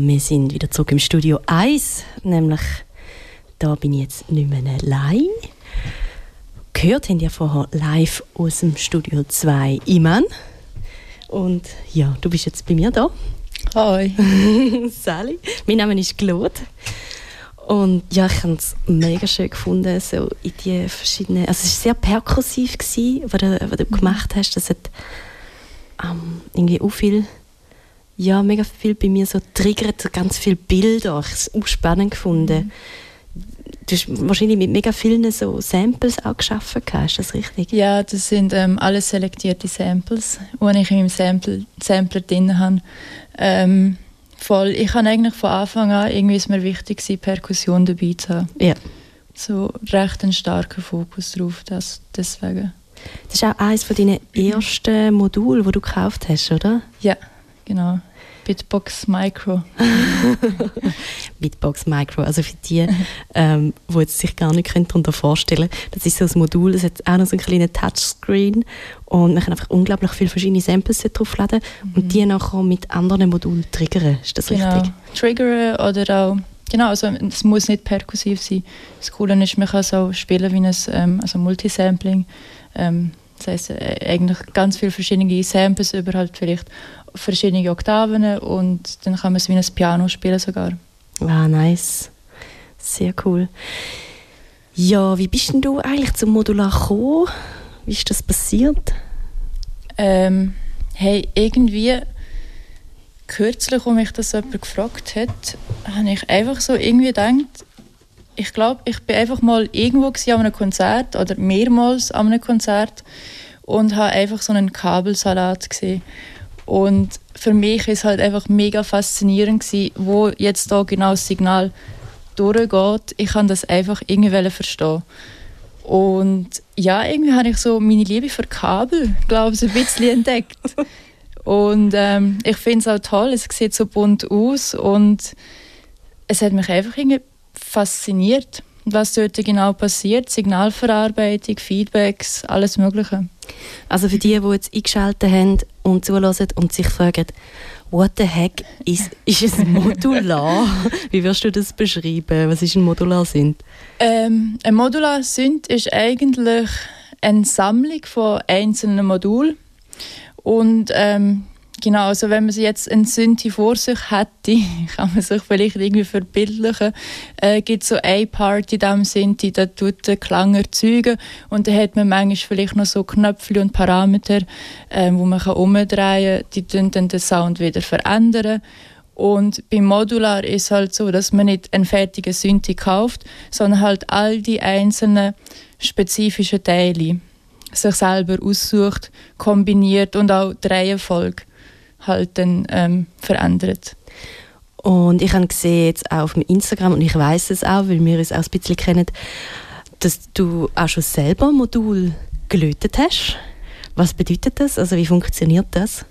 Wir sind wieder zurück im Studio 1, nämlich da bin ich jetzt nicht mehr allein. Gehört haben ja vorher live aus dem Studio 2 Iman. Und ja, du bist jetzt bei mir da. Hi. Sally. Mein Name ist Claude. Und ja, ich habe es mega schön gefunden, so in die verschiedenen... Also es war sehr perkussiv, gewesen, was du, was du mhm. gemacht hast. Das hat ähm, irgendwie auch viel ja, mega viel bei mir so triggert, ganz viele Bilder. Ich habe es auch spannend gefunden. Mhm. Du hast wahrscheinlich mit mega vielen so Samples auch geschaffen, ist das richtig? Ja, das sind ähm, alles selektierte Samples, die ich in meinem Sample, Sampler drin habe. Ähm, voll. Ich habe eigentlich von Anfang an irgendwie ist mir wichtig, Perkussion dabei zu haben. Ja. So recht einen starken Fokus drauf, das, deswegen. Das ist auch eines von deinen ersten Modulen, die du gekauft hast, oder? Ja, genau. Bitbox Micro. Bitbox Micro, also für die, ähm, die sich gar nicht darunter vorstellen können, das ist so ein Modul, das hat auch noch so einen kleinen Touchscreen und man kann einfach unglaublich viele verschiedene Samples draufladen mhm. und die nachher mit anderen Modulen triggern. Ist das genau. richtig? Triggern oder auch Genau, also es muss nicht perkussiv sein. Das Coole ist, man kann es auch spielen wie ein ähm, also Multisampling. Ähm, das heisst, äh, eigentlich ganz viele verschiedene Samples über halt vielleicht verschiedene Oktaven und dann kann man es wie ein Piano spielen sogar. Ah, nice. Sehr cool. Ja, wie bist denn du eigentlich zum Modular gekommen? Wie ist das passiert? Ähm, hey, irgendwie kürzlich, als mich das jemand gefragt hat, habe ich einfach so irgendwie gedacht, ich glaube, ich bin einfach mal irgendwo an einem Konzert oder mehrmals an einem Konzert und habe einfach so einen Kabelsalat gesehen. Und für mich ist halt einfach mega faszinierend gewesen, wo jetzt da genau das Signal durchgeht. Ich kann das einfach irgendwie verstehen. Und ja, irgendwie habe ich so meine Liebe für Kabel, glaube ich, ein bisschen entdeckt. Und ähm, ich finde es auch toll, es sieht so bunt aus und es hat mich einfach irgendwie fasziniert, was dort genau passiert. Signalverarbeitung, Feedbacks, alles Mögliche. Also für die, die jetzt eingeschaltet haben und zulassen und sich fragen, what the heck ist, ist ein Modular? Wie wirst du das beschreiben? Was ist ein Modular Synth? Ähm, ein Modular Synth ist eigentlich eine Sammlung von einzelnen Modulen und ähm, Genau, also wenn man jetzt ein Synthi vor sich hätte, kann man sich vielleicht irgendwie verbildlichen. Äh, gibt so eine Part in diesem Synthi, da tut der Klang erzeugen und dann hat man manchmal vielleicht noch so Knöpfe und Parameter, äh, wo man kann umdrehen kann, die dann den Sound wieder verändern. Und beim Modular ist halt so, dass man nicht einen fertigen Synthi kauft, sondern halt all die einzelnen spezifischen Teile sich selber aussucht, kombiniert und auch die Reihenfolge halt dann ähm, verändert. Und ich habe gesehen jetzt auch auf dem Instagram und ich weiß es auch, weil wir uns auch ein bisschen kennen, dass du auch schon selber ein Modul gelötet hast. Was bedeutet das? Also wie funktioniert das?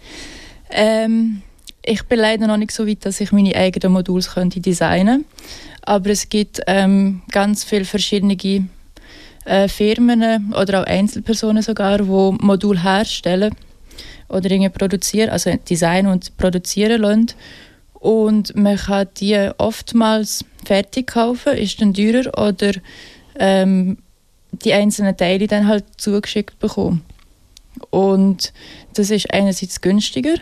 Ähm, ich bin leider noch nicht so weit, dass ich meine eigenen Module könnte designen aber es gibt ähm, ganz viele verschiedene äh, Firmen oder auch Einzelpersonen sogar, die Module herstellen oder irgendwie produzieren, also designen und produzieren lassen. Und man kann die oftmals fertig kaufen, ist dann teurer, oder ähm, die einzelnen Teile dann halt zugeschickt bekommen. Und das ist einerseits günstiger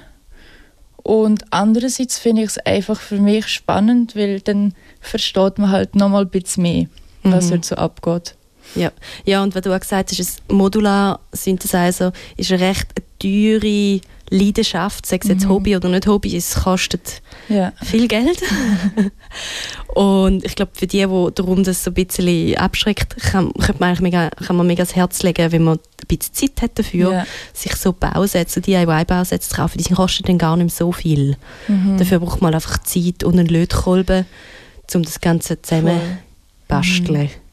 und andererseits finde ich es einfach für mich spannend, weil dann versteht man halt noch mal ein bisschen mehr, was mhm. dort so abgeht. Ja. ja, und wenn du auch gesagt hast, ein modular Synthesizer ist eine recht teure Leidenschaft, sei es jetzt mhm. Hobby oder nicht Hobby, es kostet ja. viel Geld. und ich glaube, für die, die darum das so ein bisschen abschreckt, kann, man, mega, kann man mega ans Herz legen, wenn man ein bisschen Zeit hat dafür, ja. sich so Bausätze, DIY-Bausätze zu kaufen, die kosten dann gar nicht so viel. Mhm. Dafür braucht man einfach Zeit und einen Lötkolben, um das Ganze zusammen zu basteln. Mhm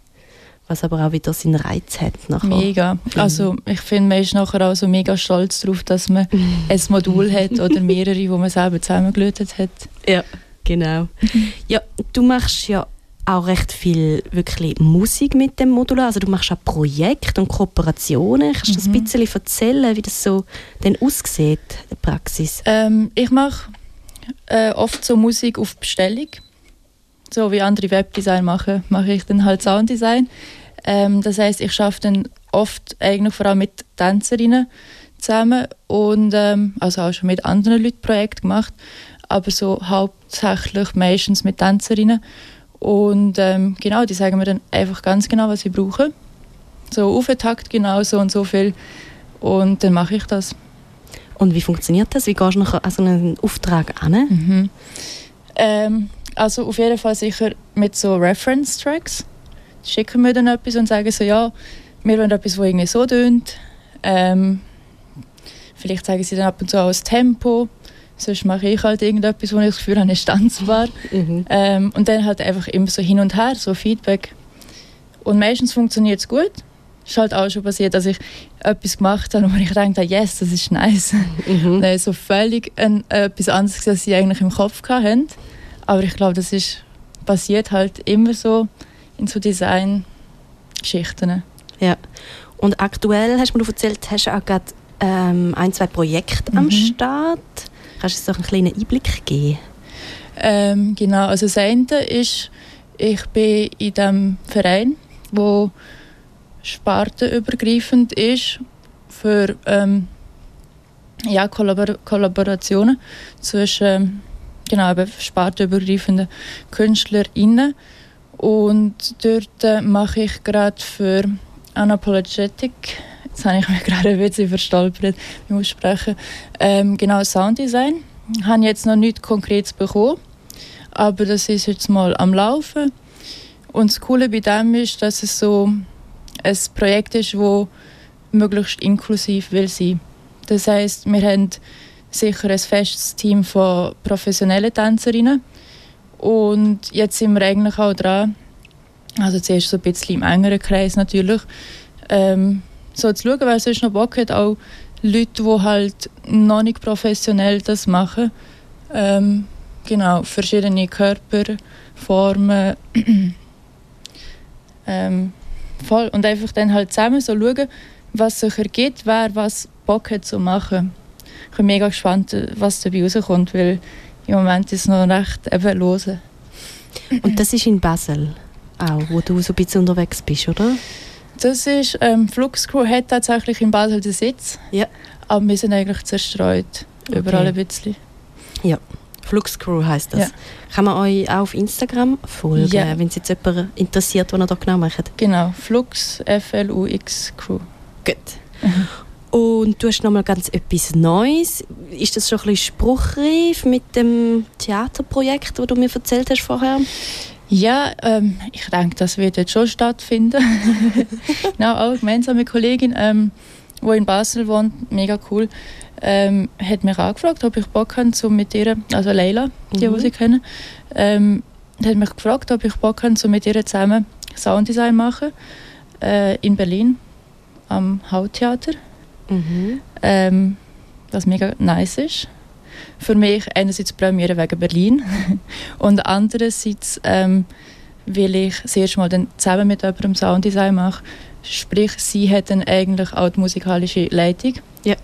was aber auch wieder seinen Reiz hat. Nachher. Mega. Also ich finde, man ist nachher auch so mega stolz darauf, dass man ein Modul hat oder mehrere, die man selber zusammengelötet hat. Ja, genau. Ja, du machst ja auch recht viel wirklich Musik mit dem Modular. Also du machst auch Projekte und Kooperationen. Kannst du mhm. das ein bisschen erzählen, wie das so denn aussieht, die Praxis? Ähm, ich mache Äh, oft so Musik auf Bestellung. So wie andere Webdesign machen, mache ich dann halt Sounddesign. Ähm, das heißt, ich arbeite dann oft eigentlich vor allem mit Tänzerinnen zusammen und ähm, also auch schon mit anderen Leuten Projekte gemacht, aber so hauptsächlich meistens mit Tänzerinnen. Und ähm, genau, die sagen mir dann einfach ganz genau, was sie brauchen. So auf den Takt genau so und so viel. Und dann mache ich das. Und wie funktioniert das? Wie gehst du nachher an so einen Auftrag an? Mhm. Ähm, also auf jeden Fall sicher mit so Reference-Tracks. Die schicken mir dann etwas und sagen so, ja, wir wollen etwas, das irgendwie so tönt. Ähm, vielleicht sagen sie dann ab und zu auch das Tempo. Sonst mache ich halt irgendetwas, wo ich das Gefühl habe, ist tanzbar. Mhm. Ähm, und dann halt einfach immer so hin und her, so Feedback. Und meistens funktioniert es gut. Es ist halt auch schon passiert, dass ich etwas gemacht habe, wo ich dachte, yes, das ist nice. Mhm. Dann so völlig ein, etwas anderes, als sie eigentlich im Kopf hatten. Aber ich glaube, das ist passiert halt immer so in so Design-Geschichten. Ja. Und aktuell, hast du mir erzählt, hast du auch gerade ähm, ein, zwei Projekte mhm. am Start. Kannst du uns doch einen kleinen Einblick geben? Ähm, genau, also das eine ist, ich bin in diesem Verein, wo spartenübergreifend ist für ähm, ja, Kollabor Kollaborationen zwischen genau, eben spartenübergreifenden KünstlerInnen. Und dort äh, mache ich gerade für Unapologetic, jetzt habe ich mich gerade ein bisschen verstolpert beim Aussprechen, ähm, genau Sounddesign. Ich habe jetzt noch nichts Konkretes bekommen, aber das ist jetzt mal am Laufen. Und das Coole bei dem ist, dass es so ein Projekt ist, das möglichst inklusiv will sein. Das heißt, wir haben sicher ein festes Team von professionellen Tänzerinnen und jetzt sind wir eigentlich auch dran, also zuerst so ein bisschen im engeren Kreis natürlich, ähm, so zu schauen, wer sonst noch Bock hat, auch Leute, die halt noch nicht professionell das machen. Ähm, genau, verschiedene Körperformen. ähm, voll. Und einfach dann halt zusammen so schauen, was sich ergibt, wer was Bock hat zu machen. Ich bin mega gespannt, was dabei rauskommt, weil im Moment ist es noch recht eben lose. Und das ist in Basel auch, wo du so ein bisschen unterwegs bist, oder? Das ist, ähm, Fluxcrew hat tatsächlich in Basel den Sitz, ja. aber wir sind eigentlich zerstreut, okay. überall ein bisschen. Ja, Fluxcrew heisst das. Ja. Kann man euch auch auf Instagram folgen, ja. wenn es jetzt jemand interessiert, was ihr da genau macht? Genau, Flux, F-L-U-X Crew. Gut. Mhm. Und du hast nochmal ganz etwas Neues. Ist das schon ein bisschen spruchreif mit dem Theaterprojekt, das du mir erzählt hast vorher? Ja, ähm, ich denke, das wird jetzt schon stattfinden. genau, auch gemeinsame Kollegin, ähm, die in Basel wohnt, mega cool, ähm, hat mich angefragt, ob ich Bock habe, so mit ihr, also Leila, die, mhm. die sie kennen, ähm, hat mich gefragt, ob ich Bock habe, so mit ihr zusammen Sounddesign machen äh, in Berlin am Hauttheater. Mhm. Ähm, was mega nice ist. Für mich einerseits Premiere wegen Berlin und andererseits, ähm, weil ich das erste Mal dann zusammen mit jemandem Sounddesign mache. Sprich, sie hat dann eigentlich auch die musikalische Leitung. Ja.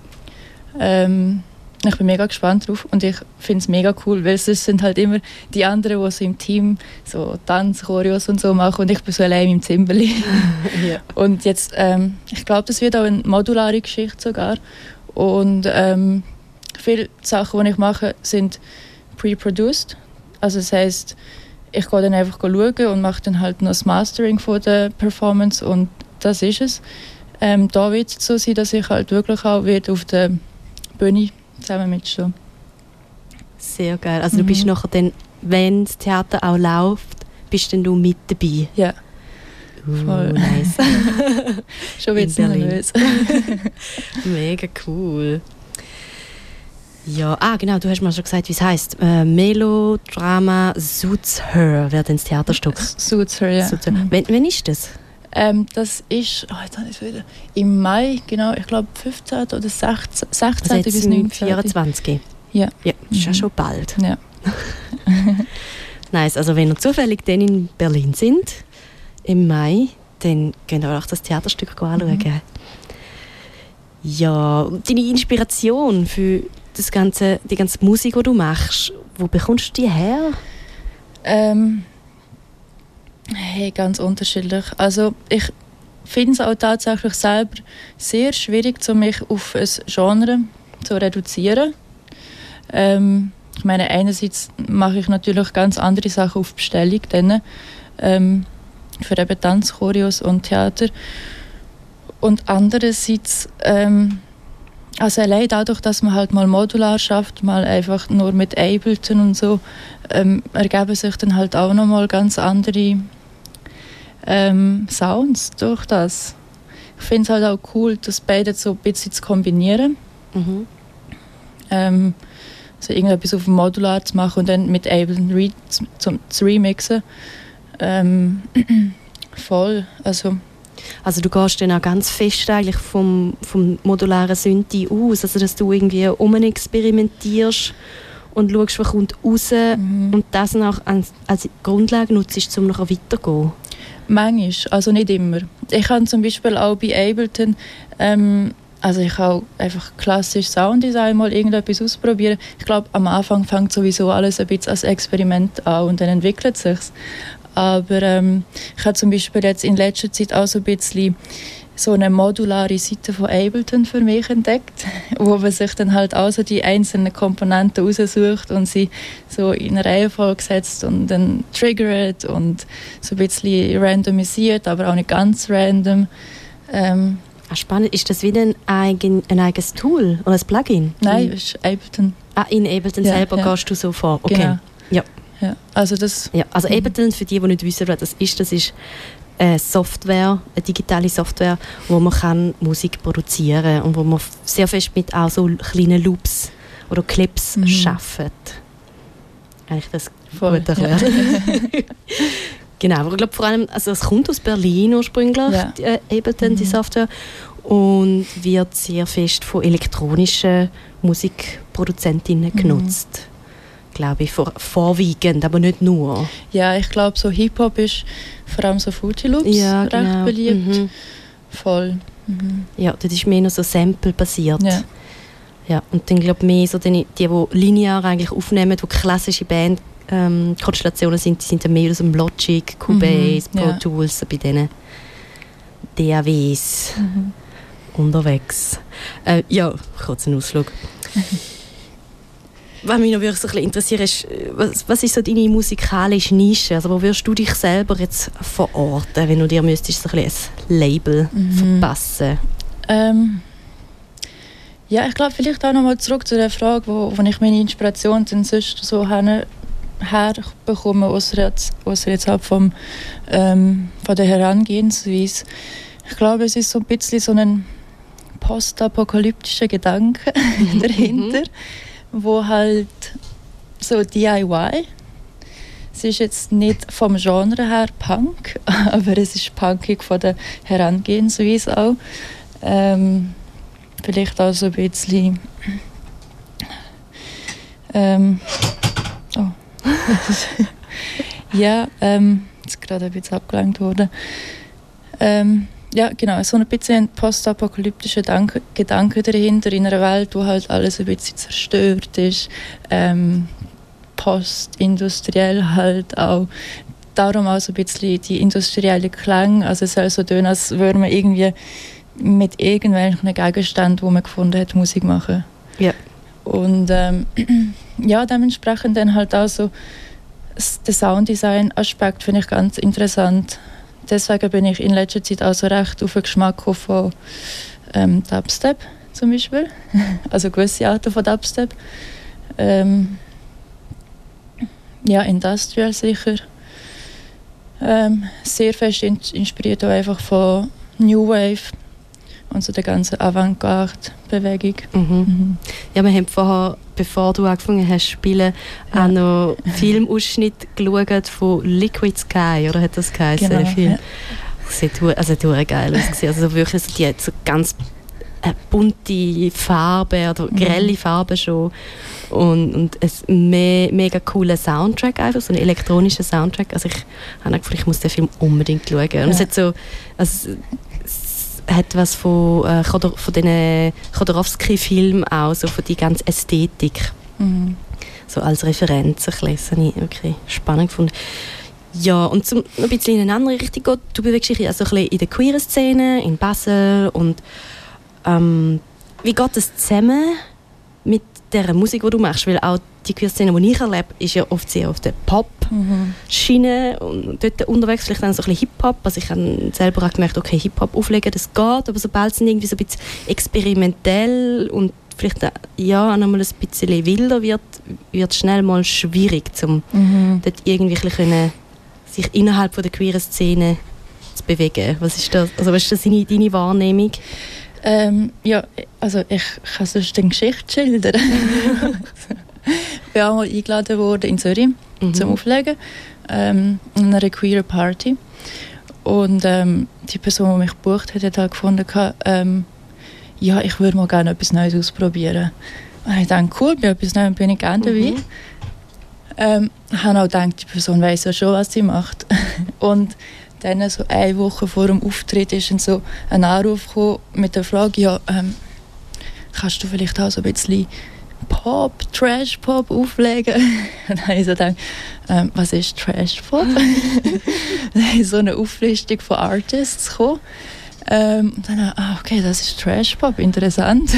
Ähm, ich bin mega gespannt drauf und ich finde es mega cool, weil es sind halt immer die anderen, die so im Team so Tanz, Choreos und so machen und ich bin so allein im Zimmerli. ja. Und jetzt, ähm, ich glaube, das wird auch eine modulare Geschichte sogar und ähm, viele Sachen, die ich mache, sind pre-produced. Also das heißt, ich gehe dann einfach schauen und mache dann halt noch das Mastering von der Performance und das ist es. Ähm, da wird es so sein, dass ich halt wirklich auch wird auf der Bühne zusammen mitstehen. Sehr geil. Also mhm. du bist mhm. nachher dann, wenn das Theater auch läuft, bist dann du mit dabei? Ja. Uh, Voll. Nice. Schon wieder nervös. Mega cool. Ja, ah genau, du hast mal schon gesagt, wie es heisst. Äh, Melodrama Suits Her wäre das Theaterstück. Suits Her, ja. Suits her. Mhm. Wann, wann ist das? Ähm, das ist, oh, jetzt habe ich wieder, im Mai, genau, ich glaube 15. oder 16. 16. Also bis 19. 24. Ja. Ja, ist ja mhm. schon bald. Ja. nice, also wenn ihr zufällig dann in Berlin sind, im Mai, dann könnt ihr auch das Theaterstück anschauen. Mhm. Ja, deine Inspiration für das ganze, die ganze Musik, die du machst, wo bekommst du die her? Ähm, hey, ganz unterschiedlich. Also ich finde es auch tatsächlich selber sehr schwierig, mich auf ein Genre zu reduzieren. Ähm, ich meine, einerseits mache ich natürlich ganz andere Sachen auf Bestellung, dann, ähm, für eben Tanz, Choreos und Theater. Und andererseits, ähm, also allein dadurch, dass man halt mal modular schafft, mal einfach nur mit Ableton und so, ähm, ergeben sich dann halt auch nochmal ganz andere ähm, Sounds durch das. Ich finde es halt auch cool, das beide so ein bisschen zu kombinieren. Mhm. Ähm, also irgendetwas auf dem Modular zu machen und dann mit Ableton Re zu, zu remixen. Ähm, voll, also also du gehst dann auch ganz fest eigentlich vom, vom modularen Synthi aus, also dass du irgendwie um experimentierst und schaust, was kommt raus mhm. und das dann als, als Grundlage nutzt, um nachher weiterzugehen. Manchmal, also nicht immer. Ich kann zum Beispiel auch bei Ableton ähm, also ich habe einfach klassisch Sounddesign mal irgendetwas ausprobieren. Ich glaube, am Anfang fängt sowieso alles ein bisschen als Experiment an und dann entwickelt es sich. Aber ähm, ich habe zum Beispiel jetzt in letzter Zeit auch so ein bisschen so eine modulare Seite von Ableton für mich entdeckt, wo man sich dann halt auch so die einzelnen Komponenten raussucht und sie so in eine Reihenfolge setzt und dann triggert und so ein bisschen randomisiert, aber auch nicht ganz random. Ähm, ah, spannend. Ist das wieder ein, eigen, ein eigenes Tool oder ein Plugin? Nein, es ist Ableton. Ah, in Ableton ja, selber ja. gehst du so vor? Okay. Genau. Ja. Ja, also das... Ja, also Ableton, für die, die nicht wissen, was das ist, das ist eine Software, eine digitale Software, wo man kann Musik produzieren kann und wo man sehr fest mit auch so kleinen Loops oder Clips mhm. schafft. Eigentlich das Voll, gut erklärt. Ja. genau, aber ich glaube vor allem, also es kommt aus Berlin ursprünglich, ja. die, äh, Ableton, mhm. die Software, und wird sehr fest von elektronischen Musikproduzentinnen mhm. genutzt glaube ich, vor, vorwiegend, aber nicht nur. Ja, ich glaube, so Hip-Hop ist vor allem so Fruity Loops ja, recht genau. beliebt. Mhm. Voll. Mhm. Ja, das ist mehr noch so Sample-basiert. Ja. ja. Und dann glaube ich mehr so die, die, die linear eigentlich aufnehmen, die klassische Band ähm, Konstellationen sind, die sind dann mehr aus dem Logic, Cubase, mhm, Pro ja. Tools, bei diesen DAWs mhm. unterwegs. Äh, ja, kurzen Ausflug. was mich noch wirklich so ein interessiert, ist, was, was ist so deine musikalische Nische? Also wo wirst du dich selber jetzt verorten, wenn du dir müsstest so ein, ein Label mhm. verpassen? Ähm, ja, ich glaube vielleicht auch nochmal zurück zu der Frage, wo, wo ich meine Inspiration dann sonst so her, herbekomme, außer jetzt, außer jetzt halt vom, ähm, von der Herangehensweise. Ich glaube, es ist so ein bisschen so ein postapokalyptischer Gedanke dahinter. Wo halt so DIY. Es ist jetzt nicht vom Genre her Punk, aber es ist punkig von der Herangehensweise auch. Ähm, vielleicht auch so ein bisschen. Ähm, oh. ja, ähm, jetzt gerade ein bisschen abgelenkt worden. Ähm, ja, genau, so ein bisschen ein postapokalyptischer Gedanke dahinter in einer Welt, wo halt alles ein bisschen zerstört ist, ähm, postindustriell halt auch. Darum auch so ein bisschen die industrielle Klang, also es soll so tun, als würde man irgendwie mit irgendwelchen Gegenständen, wo man gefunden hat, Musik machen. Ja. Und ähm, ja, dementsprechend dann halt auch so der Sounddesign-Aspekt finde ich ganz interessant deswegen bin ich in letzter Zeit also recht auf den Geschmack von ähm, Dubstep zum Beispiel. also gewisse Arten von Dubstep. Ähm, ja, Industrial sicher. Ähm, sehr fest inspiriert auch einfach von New Wave und so der ganzen Avantgarde-Bewegung. Mhm. Mhm. Ja, wir haben vorher, bevor du angefangen hast zu spielen, ja. auch noch Filmausschnitt geschaut von Liquid Sky, oder hat das geheißen, genau, der Film? Ja. Das sieht also, geil aus. Also wirklich so die so ganz äh, bunte Farben oder mhm. grelle Farben schon und, und ein me mega cooler Soundtrack einfach, so ein elektronischer Soundtrack. Also ich habe gedacht, ich muss den Film unbedingt schauen. Und ja. es hat so, also hat was von, äh, von diesen Chodorowski-Filmen auch, so von die ganze Ästhetik. Mhm. So als Referenz ein bisschen. Das habe ich wirklich spannend gefunden. Ja, und zum noch ein bisschen in eine andere Richtung gehen, du bewegst dich also ein bisschen in der queeren Szene, in Basel und ähm, wie geht das zusammen mit der Musik, die du machst? Weil auch die Queer-Szene, die ich erlebe, ist ja oft sehr auf der Pop-Schiene und dort unterwegs, vielleicht dann so ein bisschen Hip-Hop. Also ich habe selber auch gemerkt, okay, Hip-Hop auflegen, das geht, aber sobald es irgendwie so ein bisschen experimentell und vielleicht ja, noch mal ein bisschen wilder wird, wird es schnell mal schwierig, um mhm. dort irgendwie ein bisschen sich innerhalb von der queeren Szene zu bewegen. Was ist das, also was ist das deine, deine Wahrnehmung? Ähm, ja, also ich kann sonst eine Geschichte schildern. ich bin einmal eingeladen worden in Zürich mhm. zum Auflegen ähm, an einer queer Party. Und ähm, die Person, die mich gebucht hat, hat halt gefunden, ähm, ja, ich würde mal gerne etwas Neues ausprobieren. Und ich dachte, cool, bei etwas Neues bin ich gerne dabei. Mhm. Ähm, ich habe auch gedacht, die Person weiß ja schon, was sie macht. Und dann so eine Woche vor dem Auftritt ist dann so ein Anruf mit der Frage, ja, ähm, kannst du vielleicht auch so ein bisschen Pop, Trash-Pop auflegen? Und dann habe ich so gedacht, ähm, was ist Trash-Pop? dann ist so eine Auflistung von Artists gekommen. Ähm, und dann, ah, okay, das ist Trash-Pop, interessant.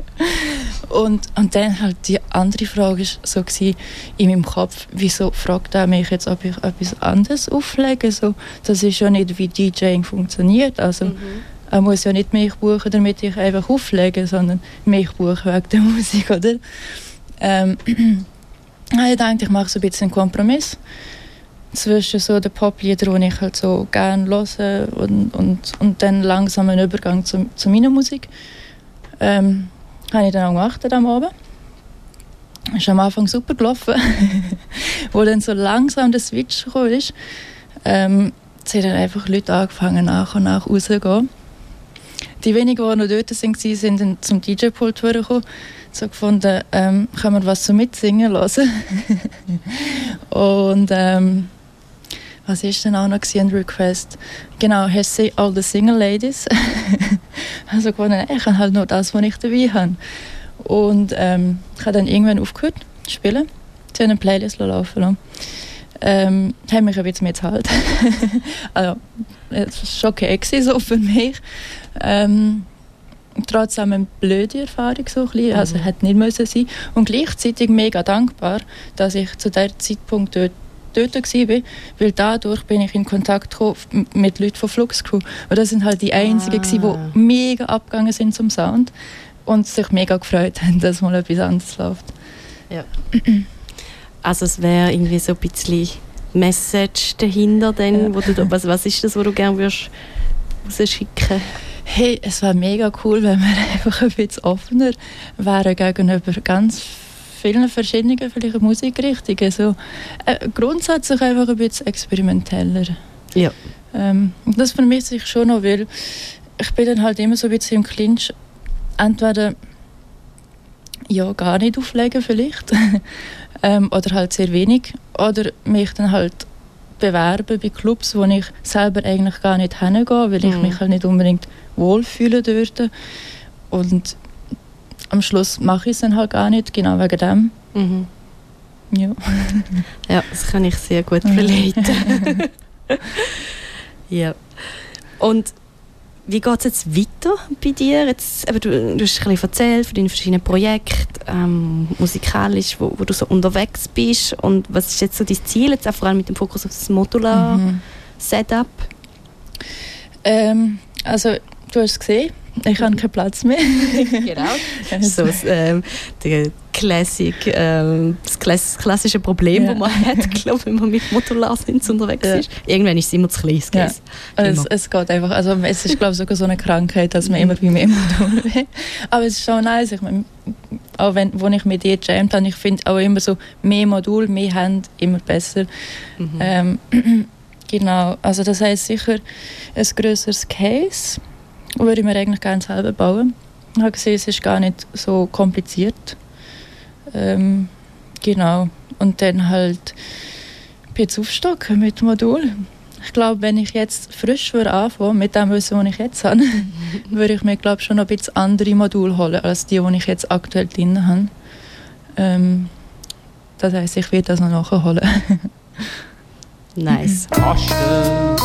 und, und dann halt die andere Frage war so gewesen, in meinem Kopf, wieso fragt er mich jetzt, ob ich etwas anderes auflege? So, das ist ja nicht, wie DJing funktioniert. Also, mhm. Er muss ja nicht mich buchen, damit ich einfach auflege, sondern mich buchen wegen der Musik, oder? Ähm, ich dachte, ich mache so ein bisschen einen Kompromiss zwischen so den Popliedern, die ich halt so gerne höre und, und, und dann langsam einen Übergang zu, zu meiner Musik. Ähm, habe ich dann auch gemacht am Abend. Ist am Anfang super gelaufen. Wo dann so langsam der Switch gekommen ist, ähm, sind dann einfach Leute angefangen nach und nach rauszugehen. Die wenigen, die noch dort waren, sind dann zum DJ-Pult gekommen so gefunden, ähm, können wir was so mitsingen lassen. und ähm, was ist denn auch noch ein Request? Genau, hast du all the Single Ladies? also gefunden, ich habe halt nur das, was ich dabei habe. Und ähm, ich habe dann irgendwann aufgehört zu spielen. Sie haben eine Playlist laufen lassen. Ähm, haben mich ein bisschen mehr gezahlt. also, es war okay so für mich. Ähm, trotzdem eine blöde Erfahrung so ein bisschen. Also, mhm. hätte nicht müssen sein. Und gleichzeitig mega dankbar, dass ich zu der Zeitpunkt dort dort war, weil dadurch bin ich in Kontakt gekommen mit Leuten von Fluxcrew. Und das sind halt die einzigen, ah. die mega abgegangen sind zum Sound und sich mega gefreut haben, dass mal etwas anderes läuft. Ja. Also es wäre irgendwie so ein bisschen Message dahinter, denn, ja. wo du, was, was ist das, was du gerne würdest rausschicken Hey, es wäre mega cool, wenn wir einfach ein bisschen offener wären gegenüber ganz vielen verschiedenen vielleicht Musikrichtungen. So, äh, grundsätzlich einfach ein bisschen experimenteller. Ja. Ähm, das vermisse ich schon noch, weil ich bin dann halt immer so ein bisschen im Clinch. Entweder ja, gar nicht auflegen vielleicht. ähm, oder halt sehr wenig. Oder mich dann halt bewerben bei Clubs, wo ich selber eigentlich gar nicht hingehe, weil ich mhm. mich halt nicht unbedingt wohlfühle dort. Und am Schluss mache ich es dann halt gar nicht, genau wegen dem. Mhm. Ja. ja, das kann ich sehr gut verleiten. ja. Und wie geht es jetzt weiter bei dir? Jetzt, eben, du, du hast ein bisschen erzählt von deinen verschiedenen Projekten, ähm, musikalisch, wo, wo, du so unterwegs bist. Und was ist jetzt so dein Ziel, jetzt auch vor allem mit dem Fokus auf das Modular-Setup? Mhm. Ähm, also, du hast es gesehen, ich habe keinen Platz mehr. genau. so das, ähm, der Classic, ähm, das klassische Problem, ja. das man hat, glaub, wenn man mit Motorlassins unterwegs ja. ist. Irgendwann ist es immer zu klein. Ja. Es, es, geht einfach. Also, es ist, glaube sogar so eine Krankheit, dass man immer bei mehr Modul will. Aber es ist schon nice. Ich mein, auch wenn, wo ich mit dir jammt habe, ich finde auch immer so, mehr Modul, mehr Hand, immer besser. Mhm. Ähm, genau. Also, das heißt sicher ein größeres Case würde ich mir eigentlich gerne selber bauen. Ich habe gesehen, es ist gar nicht so kompliziert. Ähm, genau. Und dann halt jetzt aufstocken mit Modul. ich glaube, wenn ich jetzt frisch würde anfangen mit dem Wissen, das ich jetzt habe, würde ich mir glaube schon noch ein bisschen andere Module holen als die, die ich jetzt aktuell drin habe. Ähm, das heisst, ich werde das noch nachholen. nice. Kasten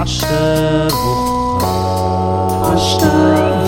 عشتار بخرى عشتار